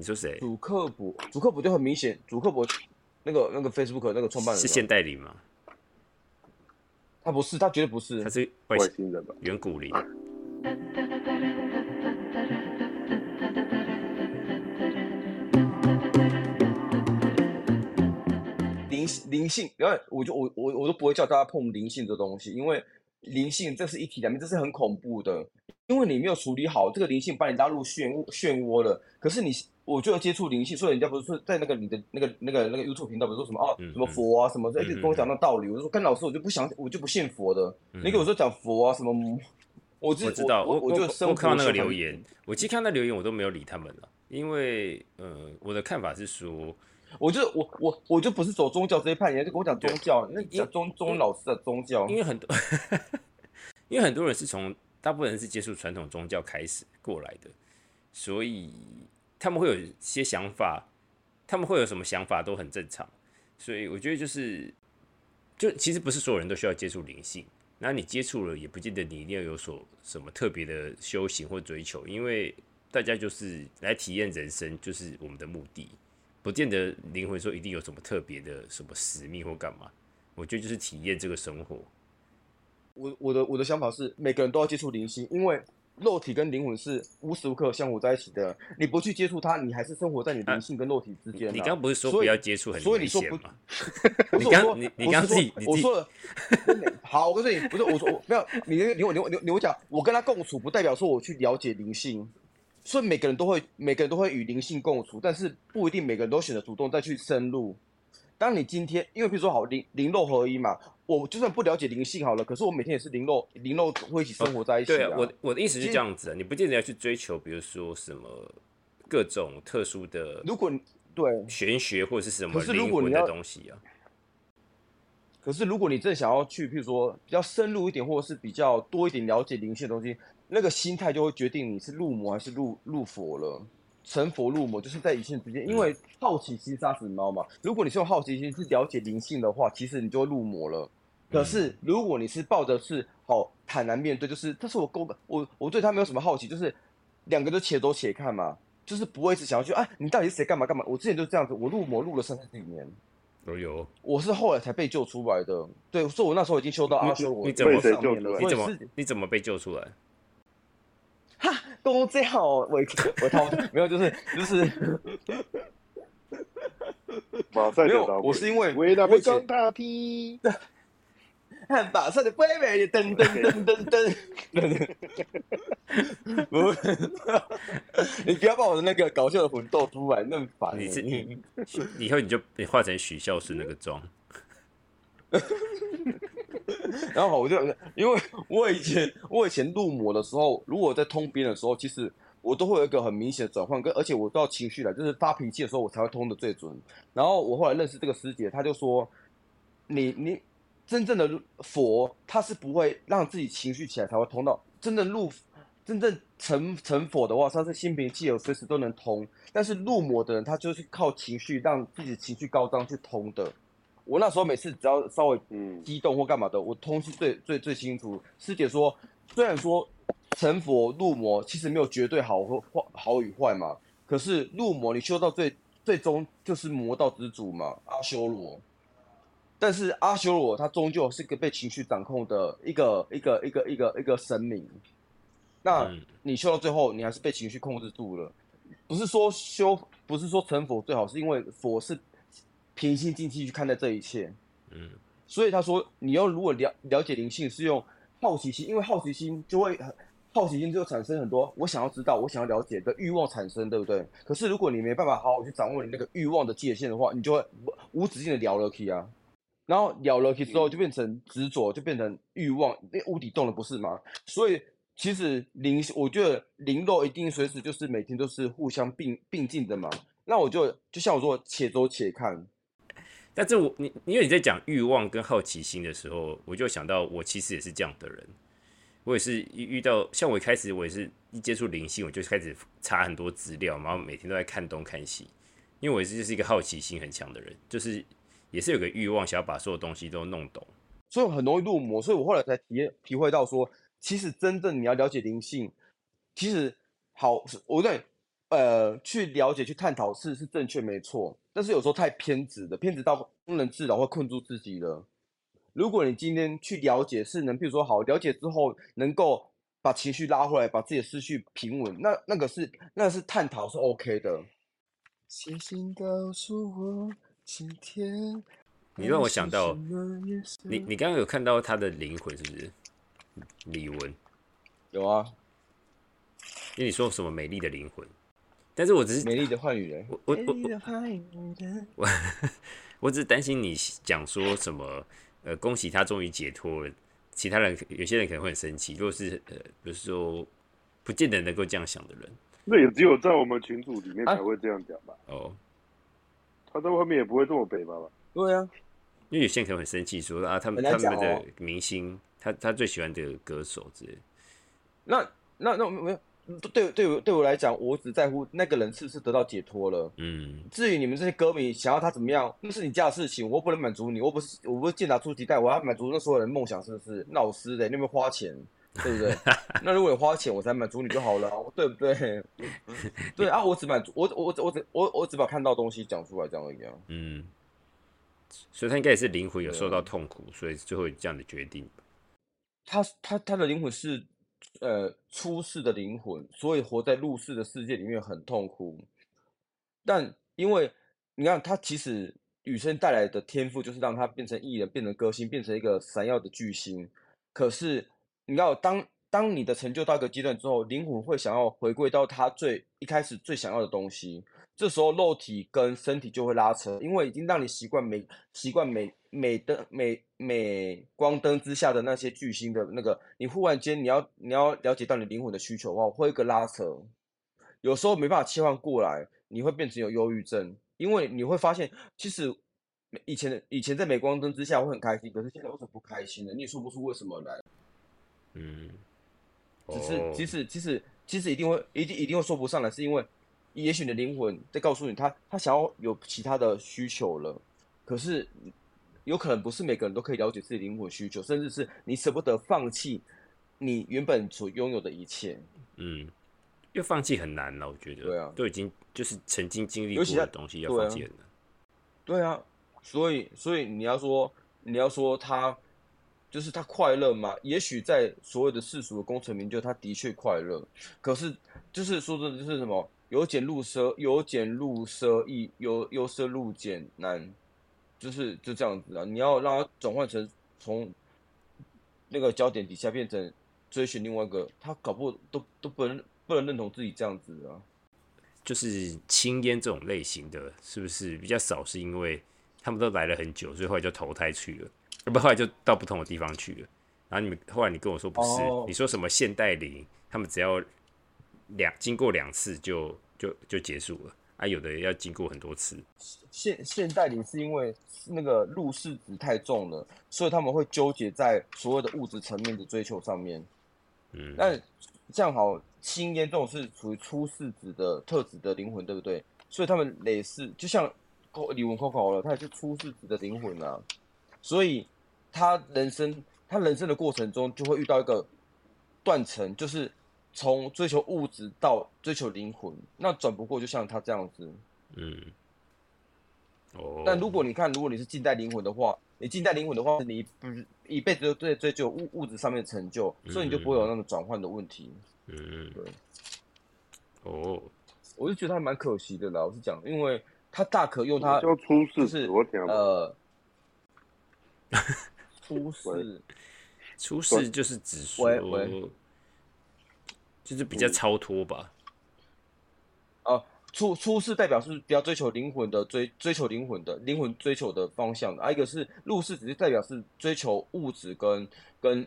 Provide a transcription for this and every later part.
你说谁？主克伯，主克伯就很明显，主克伯那个那个 Facebook 那个创办人是现代灵吗？他不是，他绝对不是他，是外外星人吧？远古灵。灵灵性，然后我就我我我都不会叫大家碰灵性这东西，因为灵性这是一体两面，这是很恐怖的，因为你没有处理好这个灵性，把你拉入漩涡漩涡了。可是你，我就要接触灵性，所以人家不是说在那个你的那个那个那个 YouTube 频道，比如说什么哦嗯什么佛啊什么，一直跟我讲那道理，我就说跟老师我就不想我就不信佛的，你给我说讲佛啊什么，我我知道，我我就生我看到那个留言，我其实看到留言我都没有理他们了，因为呃，我的看法是说，我就我我我就不是走宗教这一派，你还是跟我讲宗教，那讲中中老师的宗教因，为很多，因为很多人是从大部分人是接触传统宗教开始过来的，所以他们会有一些想法，他们会有什么想法都很正常，所以我觉得就是，就其实不是所有人都需要接触灵性，然后你接触了也不见得你一定要有所什么特别的修行或追求，因为大家就是来体验人生，就是我们的目的，不见得灵魂说一定有什么特别的什么使命或干嘛，我觉得就是体验这个生活。我我的我的想法是，每个人都要接触灵性，因为肉体跟灵魂是无时无刻相互在一起的。你不去接触它，你还是生活在你灵性跟肉体之间、啊你刚刚不是说不要接触很所以危你说不？你刚你你刚自己你自己我说了，好，我告诉你，不是我说我没有你你你我你我你我讲，我跟他共处不代表说我去了解灵性，所以每个人都会每个人都会与灵性共处，但是不一定每个人都选择主动再去深入。当你今天，因为比如说好灵灵肉合一嘛，我就算不了解灵性好了，可是我每天也是灵肉灵肉会一起生活在一起、对啊，我我的意思是这样子啊，你不见得要去追求，比如说什么各种特殊的如果你对，玄学或者是什么灵魂的东西啊。可是如果你真的想要去，譬如说比较深入一点，或者是比较多一点了解灵性的东西，那个心态就会决定你是入魔还是入入佛了。成佛入魔就是在一线之间，因为好奇心杀死猫嘛。如果你是用好奇心去了解灵性的话，其实你就会入魔了。可是如果你是抱着是好坦然面对，就是但是我勾我我对他没有什么好奇，就是两个都且走且看嘛，就是不会一直想要去啊，你到底是谁干嘛干嘛？我之前就是这样子，我入魔入了三十几年。都有，我是后来才被救出来的，对，所以我那时候已经修到阿修罗。你怎么被救出来。你怎么你怎么被救出来？哈，都这样哦，我我逃没有，就是就是马赛没有，我是因为维纳被我装大踢，汉堡上的贝贝噔噔噔噔噔噔，不，你不要把我的那个搞笑的魂斗出来，那么烦。你你以后你就你化成许孝顺那个妆，然后我就因为我以前我以前入魔的时候，如果在通边的时候，其实我都会有一个很明显的转换，跟而且我都要情绪了，就是发脾气的时候我才会通的最准。然后我后来认识这个师姐，她就说，你你真正的佛，他是不会让自己情绪起来才会通到真正入。真正成成佛的话，他是心平气和，随时都能通。但是入魔的人，他就是靠情绪让自己情绪高涨去通的。我那时候每次只要稍微嗯，激动或干嘛的，我通是最最最清楚。师姐说，虽然说成佛入魔其实没有绝对好或坏好与坏嘛，可是入魔你修到最最终就是魔道之主嘛，阿修罗。但是阿修罗他终究是个被情绪掌控的一个一个一个一个一个神明。那你修到最后，你还是被情绪控制住了。不是说修，不是说成佛最好，是因为佛是平心静气去看待这一切。嗯，所以他说，你要如果了了解灵性，是用好奇心，因为好奇心就会很好奇心就会产生很多我想要知道、我想要了解的欲望产生，对不对？可是如果你没办法好好去掌握你那个欲望的界限的话，你就会无止境的聊了去啊，然后咬了 k 之后就变成执着，就变成欲望，那无底洞了，不是吗？所以其实灵，我觉得灵肉一定随时就是每天都是互相并并进的嘛。那我就就像我说，且走且看。但是我你因为你在讲欲望跟好奇心的时候，我就想到我其实也是这样的人，我也是遇遇到像我一开始我也是一接触灵性，我就开始查很多资料，然后每天都在看东看西，因为我也是就是一个好奇心很强的人，就是也是有个欲望想要把所有东西都弄懂。所以我很容易入魔，所以我后来才体验体会到说，其实真正你要了解灵性，其实好，我对呃去了解、去探讨是是正确没错，但是有时候太偏执的，偏执到不能自扰，会困住自己了。如果你今天去了解，是能，比如说好了解之后，能够把情绪拉回来，把自己的思绪平稳，那那个是那个是探讨是 OK 的。写信告诉我今天。你让我想到，你你刚刚有看到他的灵魂是不是？李玟有啊，因为你说什么美丽的灵魂，但是我只是美丽的坏女人，我我我我 我只是担心你讲说什么。呃，恭喜他终于解脱了。其他人有些人可能会很生气。如果是呃，比如说不见得能够这样想的人，那也只有在我们群组里面才会这样讲吧？哦，他在外面也不会这么北吧？对啊，因为有些人可能很生气，说啊，他们他们的明星，他他最喜欢的歌手之类。那那那没有。对对我对我来讲，我只在乎那个人是不是得到解脱了。嗯，至于你们这些歌迷想要他怎么样，那是你家的事情，我不能满足你。我不是我不是健达出题带，我要满足那所有人梦想，是不是？闹事的，你有没有花钱？对不对？那如果有花钱，我才满足你就好了，对不对？对啊，我只满足我我我只我我只把看到东西讲出来这样而已啊。嗯，所以他应该也是灵魂有受到痛苦，所以最后这样的决定。他他他的灵魂是。呃，出世的灵魂，所以活在入世的世界里面很痛苦。但因为你看，他其实雨生带来的天赋就是让他变成艺人，变成歌星，变成一个闪耀的巨星。可是你要当当你的成就到一个阶段之后，灵魂会想要回归到他最一开始最想要的东西。这时候肉体跟身体就会拉扯，因为已经让你习惯美习惯美美灯美美光灯之下的那些巨星的那个，你忽然间你要你要了解到你灵魂的需求的话，会一个拉扯，有时候没办法切换过来，你会变成有忧郁症，因为你会发现其实以前的以前在镁光灯之下会很开心，可是现在为什么不开心呢？你也说不出为什么来。嗯，只是其实其实其实一定会一定一定会说不上来，是因为。也许你的灵魂在告诉你，他他想要有其他的需求了，可是有可能不是每个人都可以了解自己灵魂需求，甚至是你舍不得放弃你原本所拥有的一切。嗯，因为放弃很难了，我觉得。对啊，都已经就是曾经经历过的东西，要放弃很难。对啊，所以所以你要说你要说他就是他快乐吗？也许在所有的世俗的功成名就，他的确快乐。可是就是说真的就是什么？由俭入奢，由俭入奢易，由由奢入俭难，就是就这样子啊！你要让他转换成从那个焦点底下变成追寻另外一个，他搞不都都不能不能认同自己这样子啊！就是青烟这种类型的，是不是比较少？是因为他们都来了很久，所以后来就投胎去了，而不后来就到不同的地方去了。然后你们后来你跟我说不是，你说什么现代灵，他们只要。两经过两次就就就结束了啊，有的要经过很多次。现现代林是因为那个入世值太重了，所以他们会纠结在所有的物质层面的追求上面。嗯，但这样好，青烟这种是属于初世子的特质的灵魂，对不对？所以他们累世就像李文扣考了，他也是初世子的灵魂啊。所以他人生他人生的过程中就会遇到一个断层，就是。从追求物质到追求灵魂，那转不过就像他这样子。嗯，哦。但如果你看，如果你是近代灵魂的话，你近代灵魂的话，你不一辈子都在追求物物质上面的成就，所以你就不会有那种转换的问题。嗯，对。哦，我就觉得还蛮可惜的啦。我是讲，因为他大可用他就出世，是呃，出世，出世就是指说。就是比较超脱吧。哦，出出世代表是比较追求灵魂的，追追求灵魂的灵魂追求的方向的。啊，一个是入世，只是代表是追求物质跟跟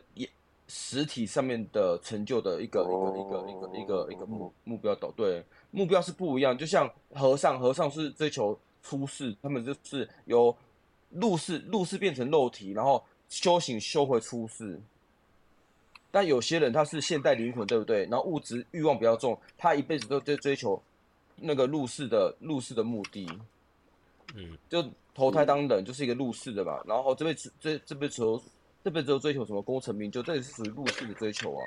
实体上面的成就的一个一个一个一个一个一个目目标导。对，目标是不一样。就像和尚，和尚是追求出世，他们就是由入世入世变成肉体，然后修行修回出世。但有些人他是现代灵魂，对不对？然后物质欲望比较重，他一辈子都在追求那个入世的入世的目的，嗯，就投胎当人就是一个入世的嘛。然后这辈子这这辈子这辈子追求什么功成名就，这也是属于入世的追求啊。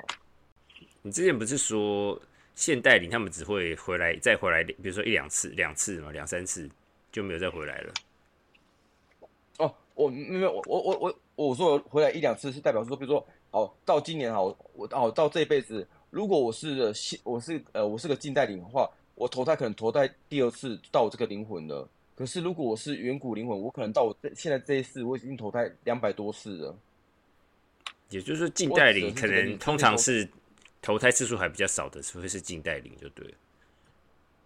你之前不是说现代灵他们只会回来再回来，比如说一两次、两次嘛，两三次就没有再回来了。哦，我没有，我我我我我说回来一两次是代表说，比如说，哦，到今年哦，我哦到这一辈子，如果我是现我是呃我是个近代灵的话，我投胎可能投胎第二次到我这个灵魂了。可是如果我是远古灵魂，我可能到我现在这一世，我已经投胎两百多次了。也就是说，近代灵可能通常是投胎次数还比较少的，除非是近代灵就对了。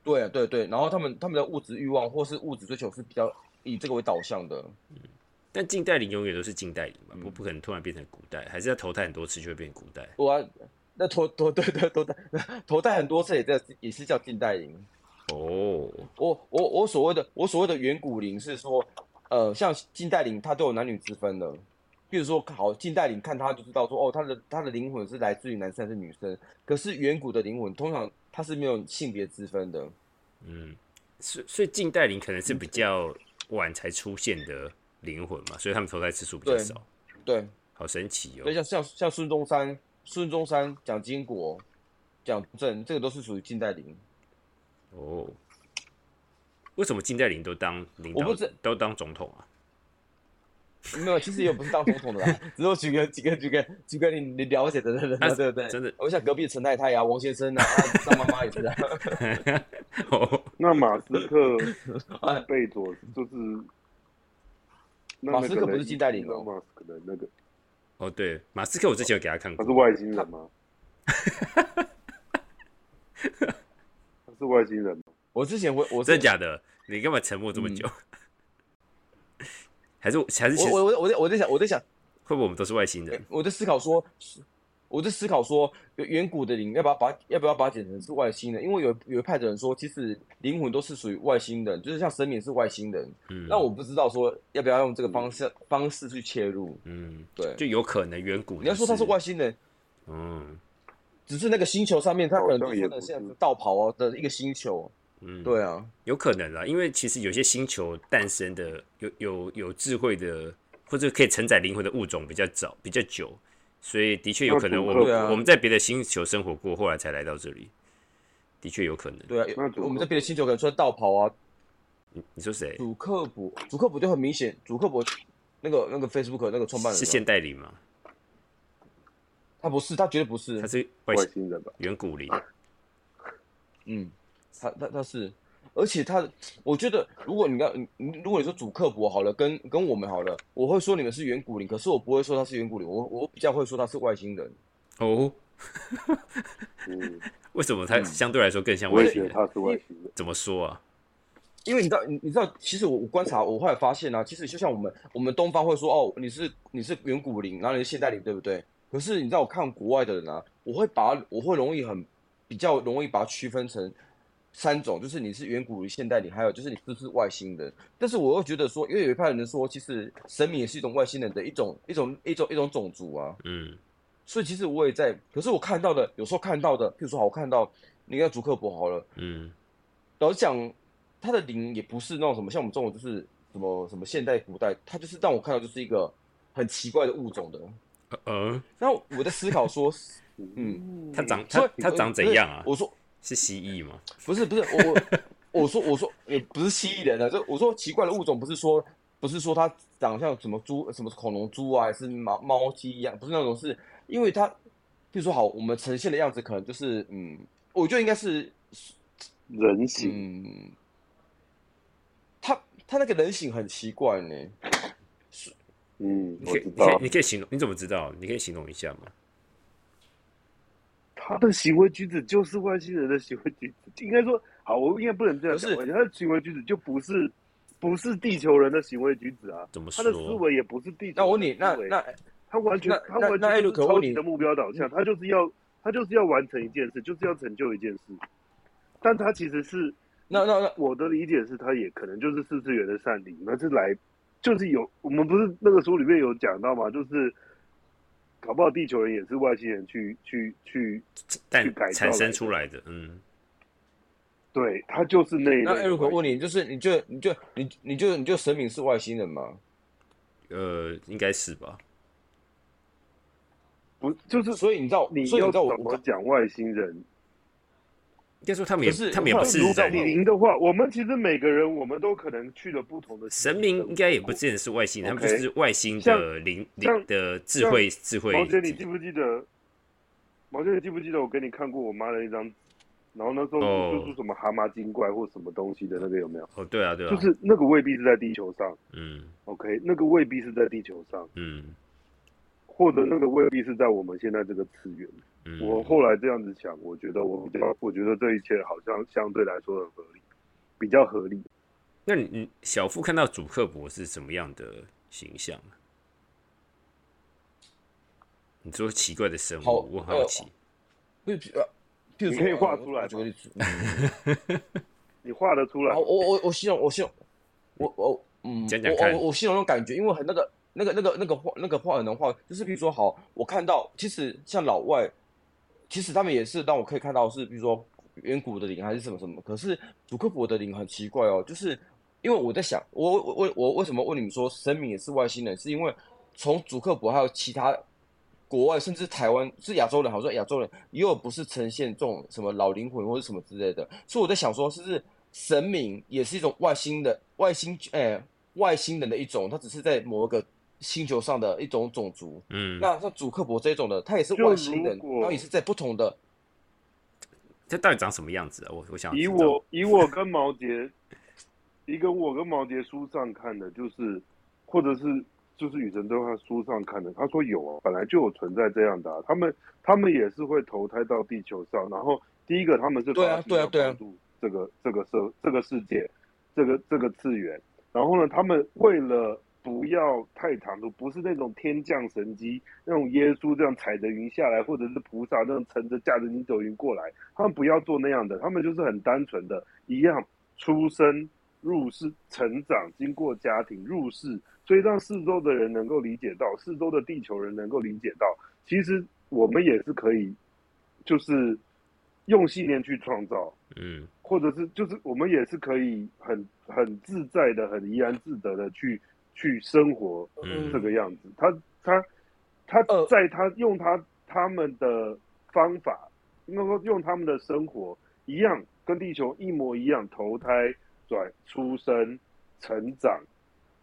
对啊，对对，然后他们他们的物质欲望或是物质追求是比较以这个为导向的。嗯，但近代灵永远都是近代灵嘛，不不可能突然变成古代，还是要投胎很多次就会变古代。我那投投对对投胎 投胎很多次也在也是叫近代灵。哦，我我我所谓的我所谓的远古灵是说，呃，像近代灵它都有男女之分的。比如说，好，近代灵看他就知道说，哦，他的他的灵魂是来自于男生还是女生。可是远古的灵魂通常它是没有性别之分的。嗯，所所以近代灵可能是比较晚才出现的灵魂嘛，所以他们投胎次数比较少。对，好神奇哦。所以像像像孙中山、孙中山、蒋经国、蒋正，这个都是属于近代灵。哦，为什么近代灵都当领导？都当总统啊？没有，其实也不是当总统的啦，只是举个几个举个举个你你了解的人，对不对？真的，我像隔壁陈太太呀、王先生啊、张妈妈也是。哦，那马斯克、贝佐就是马斯克不是近代领哦，马斯克的那个。哦，对，马斯克我之前有给他看过，他是外星人吗？他是外星人吗？我之前我我真的假的？你干嘛沉默这么久？还是还是我我我在我在想我在想，会不会我们都是外星人？我在思考说，我在思考说，远古的灵要不要把要不要把它解成是外星人？因为有有一派的人说，其实灵魂都是属于外星人，就是像神明是外星人。嗯，那我不知道说要不要用这个方式方式去切入。嗯，对，就有可能远古你要说他是外星人，嗯，只是那个星球上面他可能穿的像道袍的一个星球。嗯，对啊，有可能啊，因为其实有些星球诞生的有有有智慧的或者可以承载灵魂的物种比较早比较久，所以的确有可能我们我们在别的星球生活过，后来才来到这里，的确有可能。对啊，我们在别的星球可能穿道袍啊。你你说谁？主克伯，主克伯就很明显，主克伯那个那个 Facebook 那个创办人是现代灵吗？他不是，他绝对不是，他是外星人吧？远古灵。嗯。他他他是，而且他，我觉得如果你要，如果你说主克伯好了，跟跟我们好了，我会说你们是远古灵，可是我不会说他是远古灵，我我比较会说他是外星人。哦，为什么他相对来说更像外星人？他是外星人，怎么说啊？因为你知道，你你知道，其实我我观察，我后来发现啊，其实就像我们我们东方会说哦，你是你是远古灵，然后你是现代灵，对不对？可是你知道，我看国外的人啊，我会把我会容易很比较容易把它区分成。三种就是你是远古与现代你，还有就是你是不是外星人。但是我又觉得说，因为有一派人说，其实神明也是一种外星人的一种一种一种一种种族啊。嗯。所以其实我也在，可是我看到的，有时候看到的，譬如说好，我看到你看主克伯好了，嗯，老实讲，他的灵也不是那种什么像我们这种就是什么什么现代古代，他就是让我看到就是一个很奇怪的物种的。嗯。然后我在思考说，嗯，他长他他长怎样啊？我说。是蜥蜴吗？不是不是，我我说我说也不是蜥蜴人啊，就我说奇怪的物种，不是说不是说它长像什么猪什么恐龙猪啊，还是猫猫鸡一样，不是那种，是因为它，比如说好，我们呈现的样子可能就是嗯，我觉得应该是人形，嗯，他他那个人形很奇怪呢，是嗯，你可以你可以你可以形容，你怎么知道？你可以形容一下吗？他的行为举止就是外星人的行为举止，应该说好，我应该不能这样讲。他的行为举止就不是不是地球人的行为举止啊？怎么说？他的思维也不是地球。那我问你，那那他完全他完全是超级的目标导向，他就是要他就是要完成一件事，就是要成就一件事。但他其实是那那那我的理解是，他也可能就是四次元的善灵，那是来就是有我们不是那个书里面有讲到嘛，就是。搞不好地球人也是外星人去去去去改产生出来的，嗯，对他就是那那艾瑞克问你，就是你就你就你你就你就神明是外星人吗？呃，应该是吧。不，就是所以你知道，你所以你知道我怎么讲外星人？应该说他们也可是他们也不是后来如果人，灵的话，我们其实每个人我们都可能去了不同的神明应该也不见得是外星人，他们就是外星像的灵灵的智慧智慧毛姐，你体记不记得？毛姐，你记不记得我给你看过我妈的一张？然后那时候哦就是什么蛤蟆精怪或什么东西的那个有没有？哦，对啊，对啊，就是那个未必是在地球上嗯，OK，那个未必是在地球上，嗯或者那个未必是在我们现在这个次元。嗯，我后来这样子想，我觉得我比较，我觉得这一切好像相对来说很合理，比较合理。那你你小富看到主克伯是什么样的形象啊？你说奇怪的生好物，我很好奇。就呃，譬如说你可以画呃出来我举个例子，嗯 你画得出来，？我我我形容，我希望，我我嗯，讲讲看我我我形容那种感觉，因为很那个那个那个那个画那个画很能画，就是比如说好，我看到其实像老外，其实他们也是让我可以看到是，比如说远古的灵还是什么什么，可是祖克伯的灵很奇怪哦，就是因为我在想，我我我我为什么问你们说神明也是外星人，是因为从祖克伯还有其他。国外甚至台湾是亚洲人，好像亚洲人也有不是呈现这种什么老灵魂或者什么之类的，所以我在想说，是不是神明也是一种外星的外星哎、外星人的一种，他只是在某一个星球上的一种种族。嗯，那像祖克伯这种的，他也是外星人，然后也是在不同的这到底长什么样子啊？我我想以我以我跟毛杰，一个我跟毛杰书上看的，就是或者是就是与神对话书上看的，他说有啊，本来就有存在这样的、啊，他们他们也是会投胎到地球上，然后第一个他们是对对啊对啊帮助这个这个社这个世界，这个这个次元，然后呢，他们为了不要太唐突，不是那种天降神机，那种耶稣这样踩着云下来，或者是菩萨那样乘着驾着筋斗云过来，他们不要做那样的，他们就是很单纯的，一样出生入世、成长，经过家庭入世，所以让四周的人能够理解到，四周的地球人能够理解到，其实我们也是可以，就是用信念去创造，嗯。或者是就是我们也是可以很很自在的、很怡然自得的去去生活嗯。这个样子。他他他呃。在他用他他们的方法，应该说用他们的生活一样，跟地球一模一样，投胎、转出生、成长、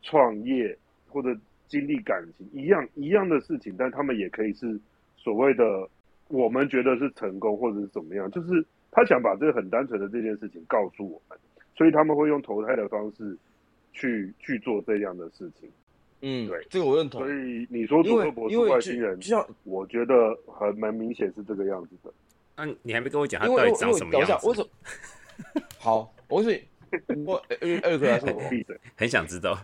创业或者经历感情一样一样的事情，但他们也可以是所谓的我们觉得是成功或者是怎么样，就是他想把这个很单纯的这件事情告诉我们，所以他们会用投胎的方式去去做这样的事情。嗯，对这个我认同所，以你说因为祖克伯是因为就外星人就，像我觉得很蛮明显是这个样子的。那、你还没跟我讲他到底长什么样，子，为什么？好，我是我呃二二哥来说，闭嘴。很想知道。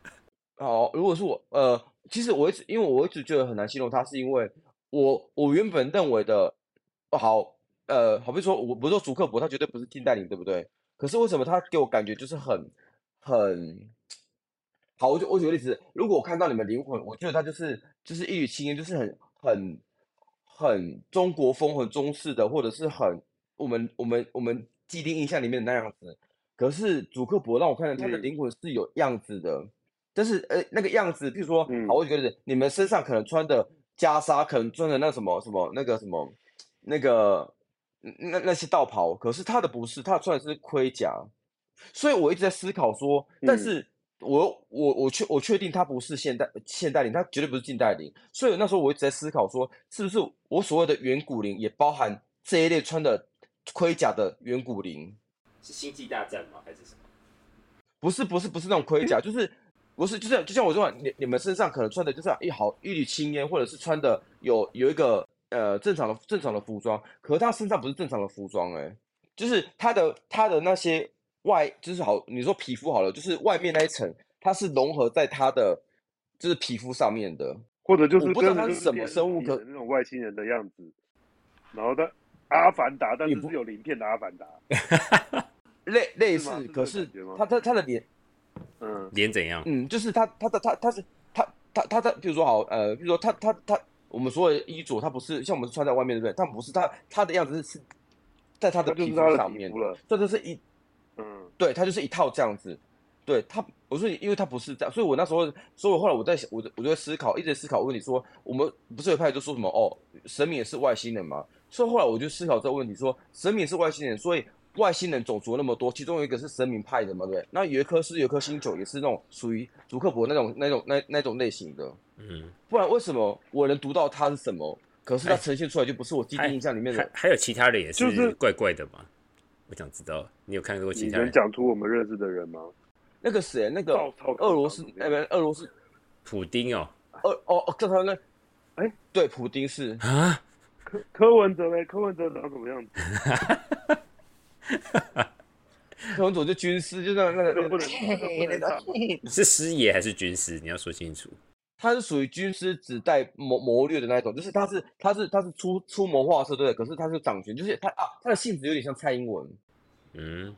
好，如果是我，呃，其实我一直因为我一直觉得很难形容他，是因为我我原本认为的，哦好，呃，好比说，我不是说主克伯他绝对不是近代灵，对不对？可是为什么他给我感觉就是很很好？我就我举个例子，如果我看到你们灵魂，我觉得他就是就是一语青烟，就是很很很中国风、很中式的，或者是很我们我们我们既定印象里面的那样子。可是主克伯让我看到他的嗯灵魂是有样子的，但是呃那个样子，比如说，嗯好，我举个例子，你们身上可能穿的袈裟，可能穿的那什么什么那个什么那个嗯那那些道袍，可是他的不是，他穿的是盔甲，所以我一直在思考说，但嗯是我我我确我确定他不是现代现代灵，他绝对不是近代灵，所以那时候我一直在思考说，是不是我所谓的远古灵也包含这一类穿的盔甲的远古灵？是星际大战吗？还是什么？不是不是不是那种盔甲，就是不是就像就像我说的，你你们身上可能穿的就是一好一缕青烟，或者是穿的有有一个呃正常的正常的服装，可是他身上不是正常的服装哎、就是他的他的那些外就是好你说皮肤好了，就是外面那一层，它是融合在它的就是皮肤上面的，或者就是我不知道跟它是什么生物的那种外星人的样子，然后的阿凡达，但也不是是有鳞片的阿凡达，类类似可是他他他的脸嗯，脸怎样？嗯，就是他他的他他是他他他他，比如说好呃，比如说他他他，我们所有的衣着，他不是像我们是穿在外面，对不对？他不是他他的样子是是在他的皮肤上面这就是一嗯，对他就是一套这样子。对他，我说因为他不是这样，所以我那时候，所以我后来我在想，我就我就在思考，一直在思考问题说，我们不是有派就说什么哦，神明也是外星人嘛？所以后来我就思考这个问题：说神明是外星人，所以外星人种族那么多，其中有一个是神明派的嘛，对不对？那有一颗是有一颗星球，也是那种属于主克伯那种那种那那种类型的。嗯，不然为什么我能读到它是什么？可是它呈现出来就不是我第一印象里面的。还还有其他的也就是是怪怪的吗？我想知道，你有看过其他人？能讲出我们认识的人吗？那个谁，那个赵超俄罗斯，哎，不，俄罗斯，普丁哦俄哦哦，叫他那，哎，对，普丁是啊，柯柯文哲嘞？柯文哲长什么样子？柯文哲就军师，就那那个 是师爷还是军师？你要说清楚。他是属于军师只带谋谋略的那一种，就是他是他是他是出出谋划策，对？可是他是掌权，就是他啊，他的性质有点像蔡英文，嗯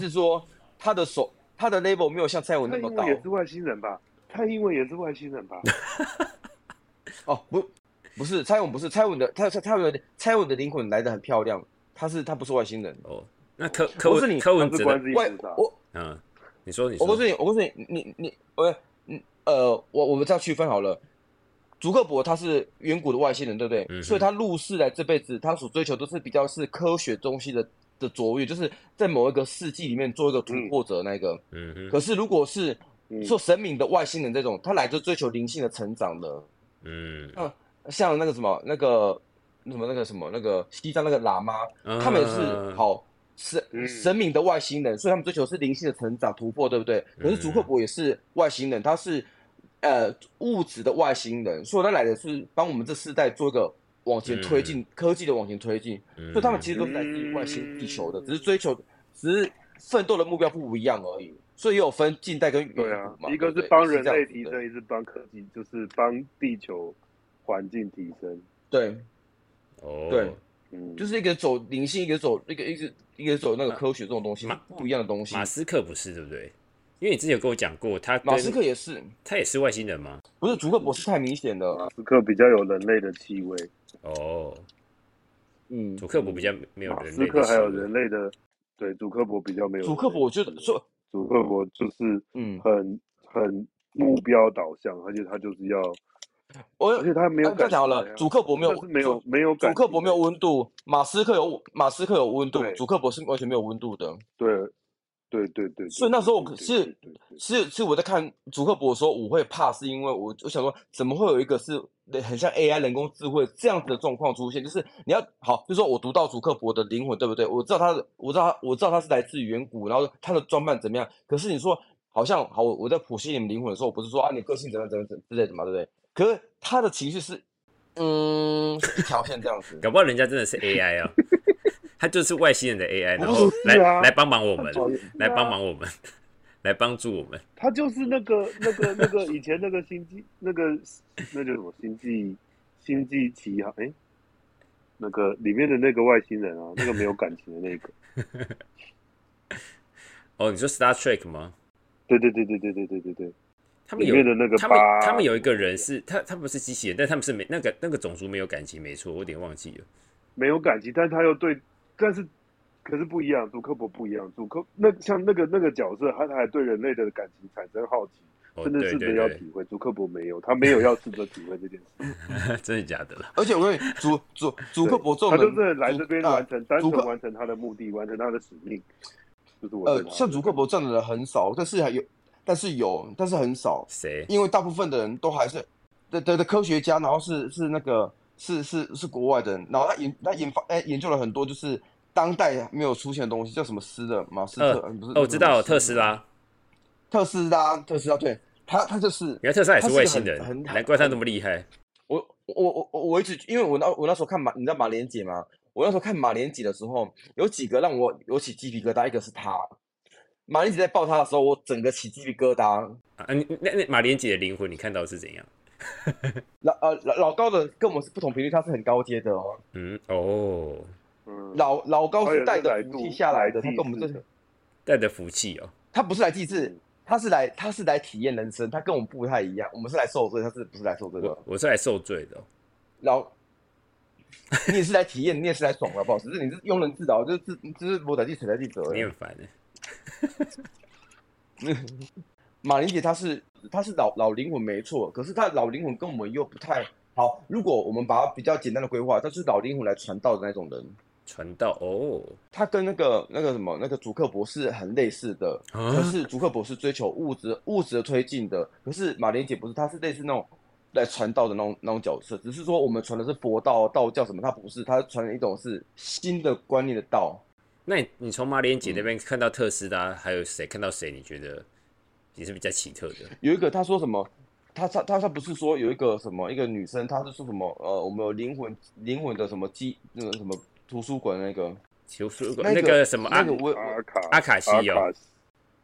是说他的手他的 level 没有像蔡文那么高英文也是外星人吧？蔡英文也是外星人吧？哦，不不是蔡文不是蔡文的，他蔡蔡文的蔡文的灵魂来的很漂亮，他是他不是外星人，哦，那柯柯我是你文柯文是外。我嗯，你说你说我告诉你，我告诉你，你你我嗯呃，我我们这样区分好了。竹克伯他是远古的外星人，对不对？嗯所以他入世来这辈子，他所追求都是比较是科学东西的的卓越，就是在某一个世纪里面做一个突破者那个。嗯嗯，可是如果是嗯。说神明的外星人这种，他来就追求灵性的成长的，嗯，像那个什么那个什么那个什么那个西藏那个喇嘛，他们也是嗯好神嗯。神明的外星人，所以他们追求是灵性的成长突破，对不对？可是祖克伯也是外星人，他是呃物质的外星人，所以他来的是帮我们这世代做一个往前推进、科技的往前推进，嗯所以他们其实都是来自于外星地球的，只是追求只是奋斗的目标不一样而已。所以也有分近代跟远对啊古嘛，，一个是帮人类提升，一是帮科技，就是帮地球环境提升。对，哦，对嗯，就是一个走灵性，一个走一个一个一个走那个科学这种东西，马不一样的东西。马斯克不是对不对？因为你之前有跟我讲过，他马斯克也是，他也是外星人吗？不是竹克伯是太明显了。马斯克比较有人类的气味，哦，嗯，主克伯比较没有马人类的斯克还有人类的，对，主克伯比较没有人类的气味。主克伯我觉得说，主克伯就是嗯，很很目标导向，而且他就是要，我而且他没有啊这样讲好了主克伯没有没有没有主克伯没有温度，马斯克有马斯克有温度对，主克伯是完全没有温度的。对对对对，所以那时候我对是是是我在看主克伯的时候，我会怕，是因为我我想说，怎么会有一个是很像 AI 人工智慧这样子的状况出现？就是你要好，就是说我读到主克伯的灵魂，对不对？我知道他的，我知道他，我知道他是来自远古，然后他的装扮怎么样。可是你说好像好，我我在剖析你们灵魂的时候，我不是说啊你个性怎么样怎么样之类的嘛，对不对？可是他的情绪是嗯一条线这样子。搞不好人家真的是 AI 啊，他就是外星人的 AI，然后来啊来帮忙我们，来帮忙我们，来帮助我们。他就是那个那个那个以前那个星际那个那叫什么星际星际奇航哎，那个里面的那个外星人啊，那个没有感情的那个，哦，你说 Star Trek 吗？对对对对对对对对对，他们有里面的那个他们他们有一个人是他他不是机器人，但他们是没那个那个种族没有感情，没错，我有点忘记了。没有感情，但是他又对，但是可是不一样，主克伯不一样，主克那像那个那个角色，他还对人类的感情产生好奇，哦，真的试着要体会，主克伯没有，他没有要试着体会这件事，真的假的啦？而且我跟你主主主克伯他就是来这边完成，单纯完成他的目的，完成他的使命，就是我呃像主克伯这样的人很少，但是还有，但是有，但是很少，谁？因为大部分的人都还是的的的科学家，然后是是那个是是是国外的人，然后他研他研发哎研究了很多就是当代没有出现的东西，叫什么斯的马斯特，呃不是哦，我知道特斯拉，特斯拉特斯拉，对他他就是原来特斯拉也是外星人，难怪他那么厉害。我我我我我一直因为我那我那时候看马，你知道马连姐吗？我那时候看马连姐的时候，有几个让我有起鸡皮疙瘩，一个是他。马连姐在抱他的时候，我整个起鸡皮疙瘩。啊，你那那马莲姐的灵魂，你看到是怎样？老呃老老高的跟我们是不同频率，他是很高阶的哦。嗯，哦，嗯，老老高是是带着福气下来的，他跟我们这祀的带着福气哦。他不是来祭祀，他是来他是来体验人生，他跟我们不太一样。我们是来受罪，他是不是来受罪的我？我是来受罪的哦、老，你也是来体验，你也是来爽的，不好？只是你是庸人自扰，就是自就是我在地水在地者而已。你很烦的。马林姐她是她是老老灵魂没错，可是她老灵魂跟我们又不太好，如果我们把它比较简单的规划，他就是老灵魂来传道的那种人，传道哦，他跟那个那个什么那个主克博士很类似的，啊可是主克博士追求物质物质的推进的，可是马莲姐不是，她是类似那种来传道的那种那种角色，只是说我们传的是佛道、道教什么，她不是，她传的一种是新的观念的道。那你你从马莲姐嗯那边看到特斯拉，还有谁看到谁？你觉得也是比较奇特的？有一个他说什么，他他他他不是说有一个什么一个女生，她是说什么呃，我们有灵魂灵魂的什么机那个什么图书馆那个，图书那个那个什么阿那个我阿卡阿卡西哦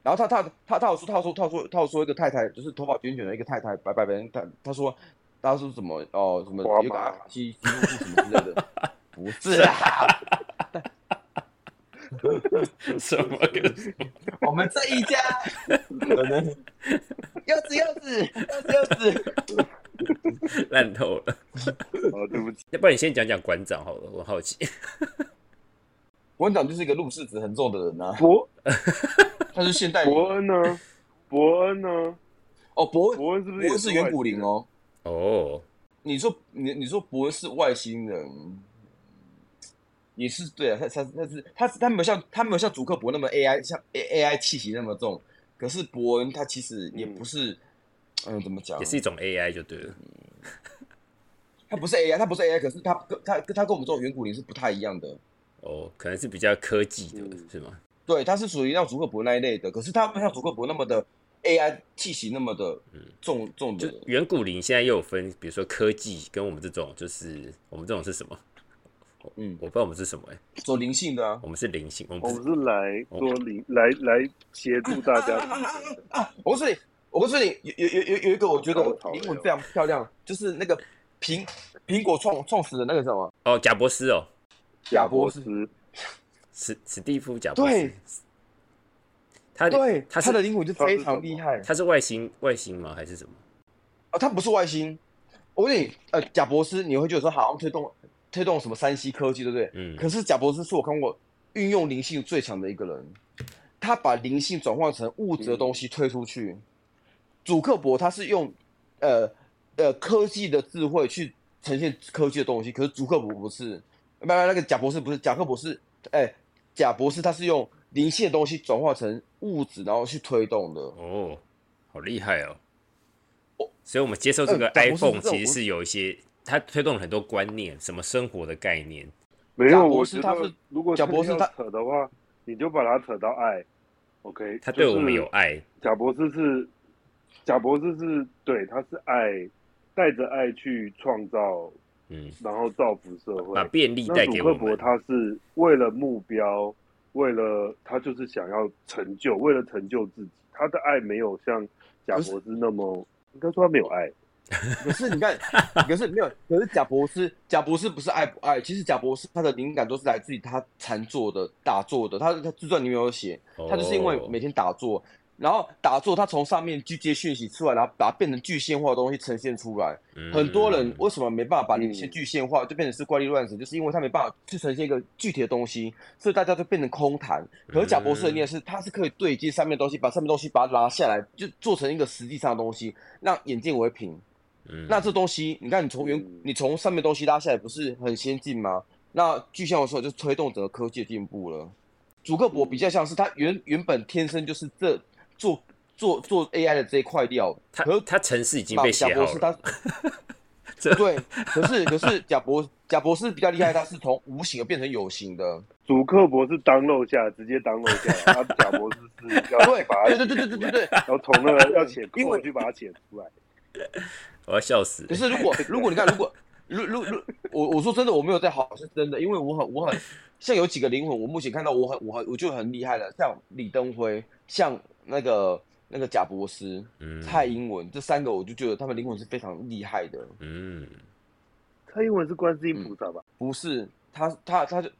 然后他他他他有说他有说他有说他有说一个太太，就是头发卷卷的一个太太，白白人，他他说他说什么哦什么有一个阿卡西记录是什么之类的，不是啊，什么跟什么？我们这一家。可能。柚子柚子柚子柚子，烂透了。哦，对不起，要不然你先讲讲馆长好了，我好奇。馆长就是一个入世值很重的人啊，伯他是现代伯恩呢？伯恩呢？哦伯恩伯恩是不是也伯恩是远古灵？哦。哦，你说你你说伯恩是外星人，也是对啊，他他他是他他没有像他没有像主克伯那么 AI 像 A A I 气息那么重，可是伯恩他其实也不是，嗯，怎么讲也？是一种 AI 就对了。他不是 AI，它不是 AI，可是它跟它跟它跟我们这种远古灵是不太一样的。哦，可能是比较科技的，嗯是吗？对，它是属于像祖克伯那一类的，可是它不像祖克伯那么的 AI 气息那么的重重就的。远古灵现在又有分，比如说科技跟我们这种，就是我们这种是什么？嗯，我不知道我们是什么哎、走灵性的啊。我们是灵性，我们是我们是来做灵来来协助大家的。啊！我告诉你，我告诉你，有有有有有一个我觉得高潮了灵魂非常漂亮，就是那个苹苹果创创始人那个什么哦，贾博士哦，贾博士，斯，史史蒂夫贾博士对，他对，他是他的灵魂就非常厉害。他是外星外星吗？还是什么？哦，他不是外星。我问你，呃，贾博士，你会觉得说好像推动推动什么山西科技，对不对？嗯可是贾博士是我看过运用灵性最强的一个人，他把灵性转换成物质的东西推出去。主克伯他是用呃呃科技的智慧去呈现科技的东西，可是主克伯不是，不不那个贾博士不是，贾克博士，哎、贾博士他是用灵性的东西转化成物质，然后去推动的。哦，好厉害哦！哦所以我们接受这个 iPhone 其实是有一些，它推动了很多观念，什么生活的概念。没有，贾博我觉得士他是如果贾博士他扯的话，你就把它扯到爱，OK？他对我们有爱，贾博士是贾博士是对，他是爱带着爱去创造，嗯，然后造福社会把。便利那带给我们。主克伯他是为了目标，为了他就是想要成就，为了成就自己，他的爱没有像贾博士那么，应该说他没有爱。可是你看，可是没有，可是贾博士，贾博士不是爱不爱？其实贾博士他的灵感都是来自于他禅坐的、打坐的。他他自传里面有写，他就是因为哦每天打坐，然后打坐，他从上面去接讯息出来，然后把它变成具现化的东西呈现出来。嗯很多人为什么没办法把嗯灵性具现化，就变成是怪力乱神，就是因为他没办法去呈现一个具体的东西，所以大家就变成空谈。可是贾博士的念是，他是可以对接上面的东西，把上面的东西把它拿下来，就做成一个实际上的东西，让眼见为凭。嗯那这东西，你看你从原嗯你从上面东西拉下来，不是很先进吗？那具象的时候就推动整个科技的进步了。主克伯比较像是他原原本天生就是这做做做 AI 的这一块料，他可是他城市已经被写好贾博士了，他 对，可是可是贾博贾博士比较厉害，他是从无形的变成有形的。主客博是当漏下，直接当漏下来，他贾博士是 要对把它对对对对对对对。然后从那个要写因为扣去把它写出来。我要笑死了。可是如果如果你看，如果如如如我我说真的，我没有在好是真的，因为我很我很像有几个灵魂，我目前看到我很我很我就很厉害了，像李登辉，像那个那个贾博士、嗯蔡英文这三个，我就觉得他们灵魂是非常厉害的。嗯，蔡英文是观世音菩萨吧？不是他他他就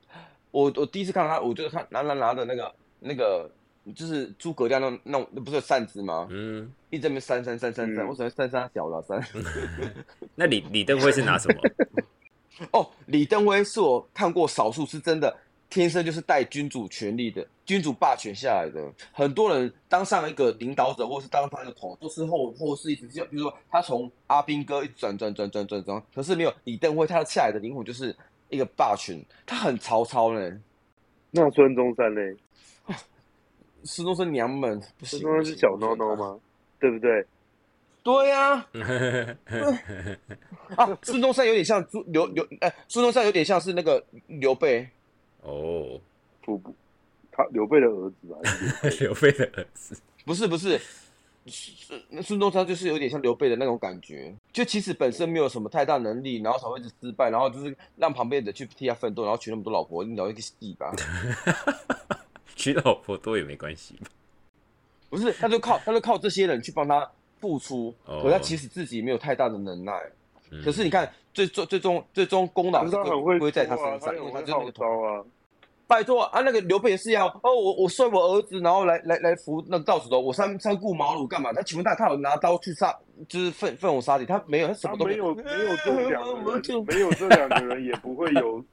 我我第一次看到他，我就看拿拿拿的那个那个就是诸葛亮那种那种那不是有扇子吗？嗯，一直在那边扇扇扇扇扇，嗯我只能扇扇小了扇。那李李登辉是拿什么？哦，李登辉是我看过少数是真的天生就是带君主权力的，君主霸权下来的。很多人当上一个领导者，或是当上一个头，都是后后世一直就比如说他从阿兵哥一直转转转转转转，可是没有李登辉，他下来的灵魂就是一个霸权，他很曹操呢。那孙中山呢？孙中山娘们，孙中山是小孬孬吗？对不对？对呀。啊，孙中山有点像朱刘刘，哎，孙中山有点像是那个刘备。哦，不不，他刘备的儿子啊。刘备的儿子？不是不是，孙孙中山就是有点像刘备的那种感觉，就其实本身没有什么太大能力，然后才会一直失败，然后就是让旁边的去替他奋斗，然后娶那么多老婆，你聊一个戏吧。娶老婆多也没关系吧？不是，他就靠他就靠这些人去帮他付出，可他其实自己没有太大的能耐。可是你看，最终最终最终功劳归归在他身上，因为他就是那个刀啊。拜托啊，那个刘备也是要哦，我我摔我儿子，然后来来来扶那个赵子龙，我三三顾茅庐干嘛？他请问他他有拿刀去杀，就是奋奋勇杀敌？他没有，他什么都没有。没有这两个人，没有这两个人也不会有，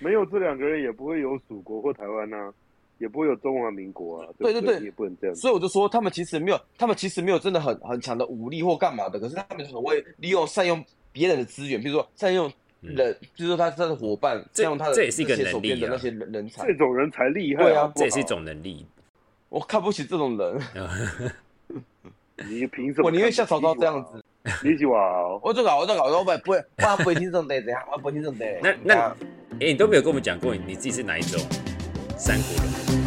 没有这两个人也不会有蜀国或台湾呐。也不会有中华民国啊，对对对，也不能这样。所以我就说，他们其实没有，他们其实没有真的很很强的武力或干嘛的，可是他们很会利用善用别人的资源，比如说善用人，就是说他他的伙伴，善用他的这也是一个能力的那些人人才，这种人才厉害。对啊，这也是一种能力。我看不起这种人。你凭什么？我宁愿像曹操这样子。你喜欢啊？我这个我这个我不不会，我不会听这种的，这样我不会听这种的。那那，哎，你都没有跟我们讲过，你自己是哪一种？三国人。